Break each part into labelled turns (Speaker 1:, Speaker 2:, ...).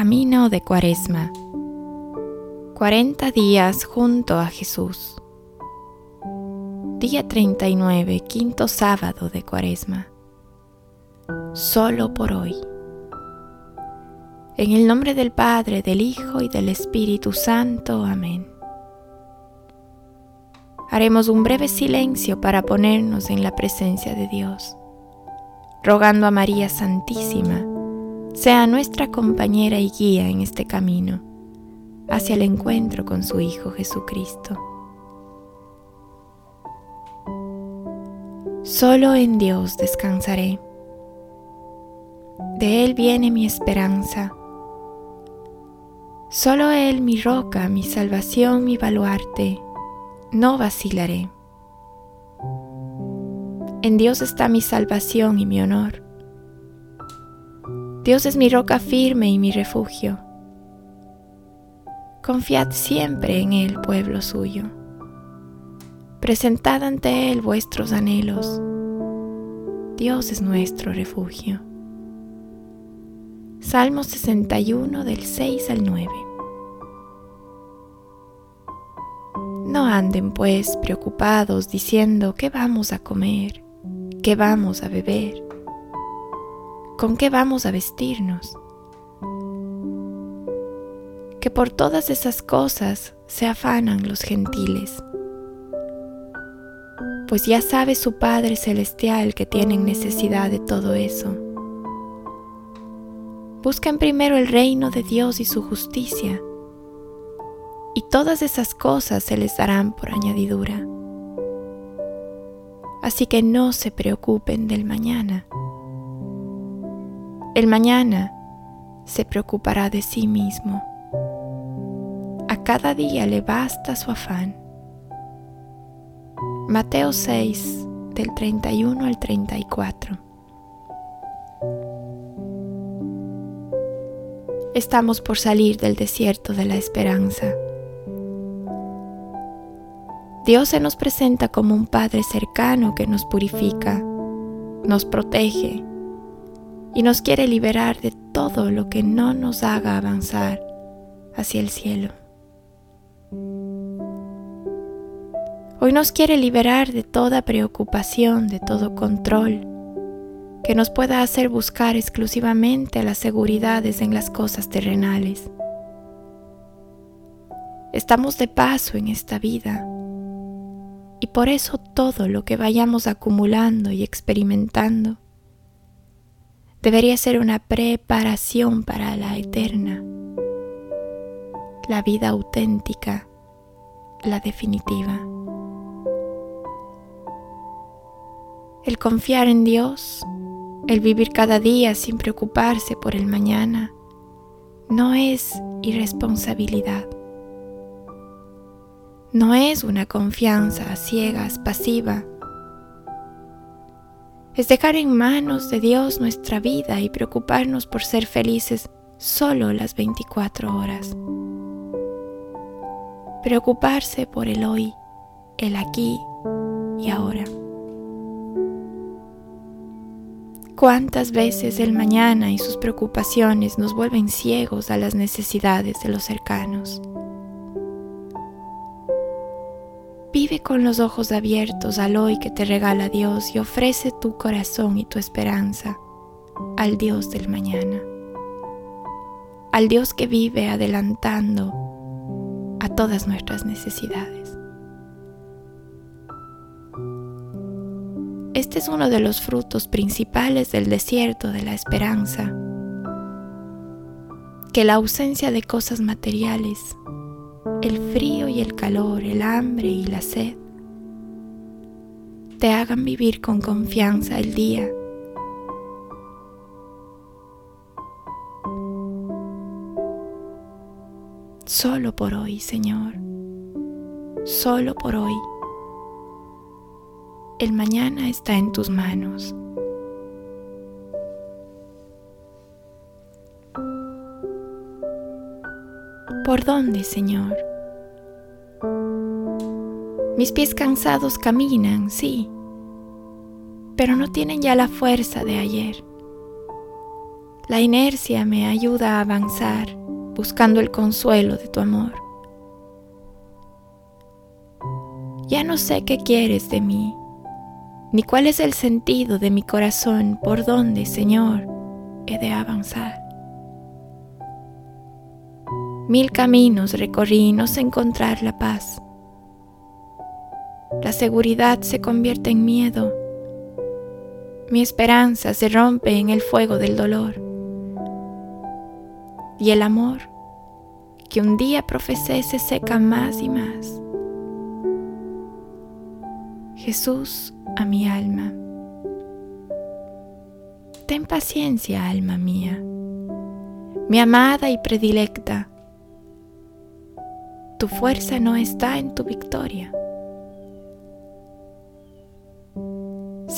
Speaker 1: Camino de Cuaresma. 40 días junto a Jesús. Día 39, quinto sábado de Cuaresma. Solo por hoy. En el nombre del Padre, del Hijo y del Espíritu Santo. Amén. Haremos un breve silencio para ponernos en la presencia de Dios, rogando a María Santísima sea nuestra compañera y guía en este camino hacia el encuentro con su Hijo Jesucristo. Solo en Dios descansaré. De Él viene mi esperanza. Solo Él mi roca, mi salvación, mi baluarte. No vacilaré. En Dios está mi salvación y mi honor. Dios es mi roca firme y mi refugio. Confiad siempre en Él, pueblo suyo. Presentad ante Él vuestros anhelos. Dios es nuestro refugio. Salmo 61 del 6 al 9. No anden pues preocupados diciendo qué vamos a comer, qué vamos a beber ¿Con qué vamos a vestirnos? Que por todas esas cosas se afanan los gentiles, pues ya sabe su Padre Celestial que tienen necesidad de todo eso. Busquen primero el reino de Dios y su justicia, y todas esas cosas se les darán por añadidura. Así que no se preocupen del mañana el mañana se preocupará de sí mismo. A cada día le basta su afán. Mateo 6, del 31 al 34. Estamos por salir del desierto de la esperanza. Dios se nos presenta como un Padre cercano que nos purifica, nos protege, y nos quiere liberar de todo lo que no nos haga avanzar hacia el cielo. Hoy nos quiere liberar de toda preocupación, de todo control, que nos pueda hacer buscar exclusivamente las seguridades en las cosas terrenales. Estamos de paso en esta vida y por eso todo lo que vayamos acumulando y experimentando debería ser una preparación para la eterna, la vida auténtica, la definitiva. El confiar en Dios, el vivir cada día sin preocuparse por el mañana, no es irresponsabilidad. No es una confianza a ciegas, pasiva, es dejar en manos de Dios nuestra vida y preocuparnos por ser felices solo las 24 horas. Preocuparse por el hoy, el aquí y ahora. ¿Cuántas veces el mañana y sus preocupaciones nos vuelven ciegos a las necesidades de los cercanos? Vive con los ojos abiertos al hoy que te regala Dios y ofrece tu corazón y tu esperanza al Dios del mañana, al Dios que vive adelantando a todas nuestras necesidades. Este es uno de los frutos principales del desierto de la esperanza, que la ausencia de cosas materiales el frío y el calor, el hambre y la sed, te hagan vivir con confianza el día. Solo por hoy, Señor, solo por hoy. El mañana está en tus manos. ¿Por dónde, Señor? Mis pies cansados caminan, sí, pero no tienen ya la fuerza de ayer. La inercia me ayuda a avanzar buscando el consuelo de tu amor. Ya no sé qué quieres de mí, ni cuál es el sentido de mi corazón, por dónde, Señor, he de avanzar. Mil caminos recorrí no sé encontrar la paz. La seguridad se convierte en miedo. Mi esperanza se rompe en el fuego del dolor. Y el amor que un día profesé se seca más y más. Jesús a mi alma. Ten paciencia, alma mía, mi amada y predilecta. Tu fuerza no está en tu victoria.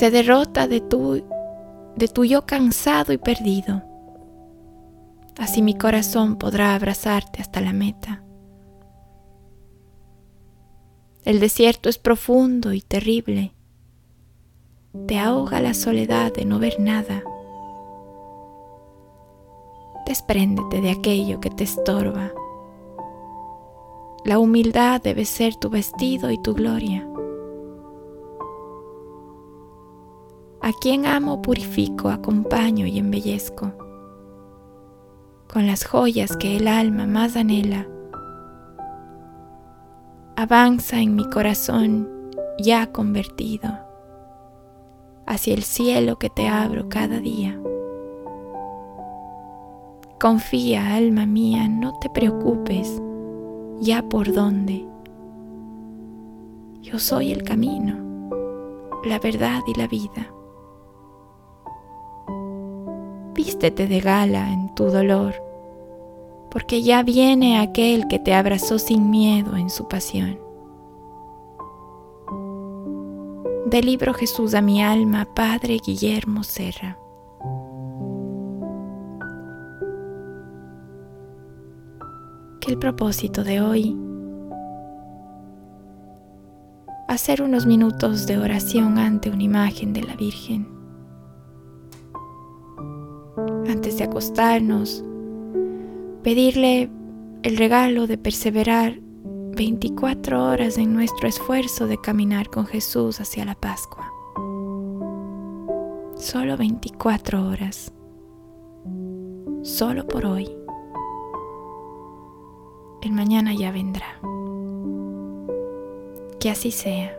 Speaker 1: Se derrota de tu, de tu yo cansado y perdido. Así mi corazón podrá abrazarte hasta la meta. El desierto es profundo y terrible. Te ahoga la soledad de no ver nada. Despréndete de aquello que te estorba. La humildad debe ser tu vestido y tu gloria. A quien amo purifico, acompaño y embellezco. Con las joyas que el alma más anhela avanza en mi corazón ya convertido hacia el cielo que te abro cada día. Confía, alma mía, no te preocupes ya por dónde. Yo soy el camino, la verdad y la vida. Vístete de gala en tu dolor porque ya viene aquel que te abrazó sin miedo en su pasión. Del libro Jesús a mi alma, Padre Guillermo Serra. Que el propósito de hoy, hacer unos minutos de oración ante una imagen de la Virgen. Antes de acostarnos, pedirle el regalo de perseverar 24 horas en nuestro esfuerzo de caminar con Jesús hacia la Pascua. Solo 24 horas. Solo por hoy. El mañana ya vendrá. Que así sea.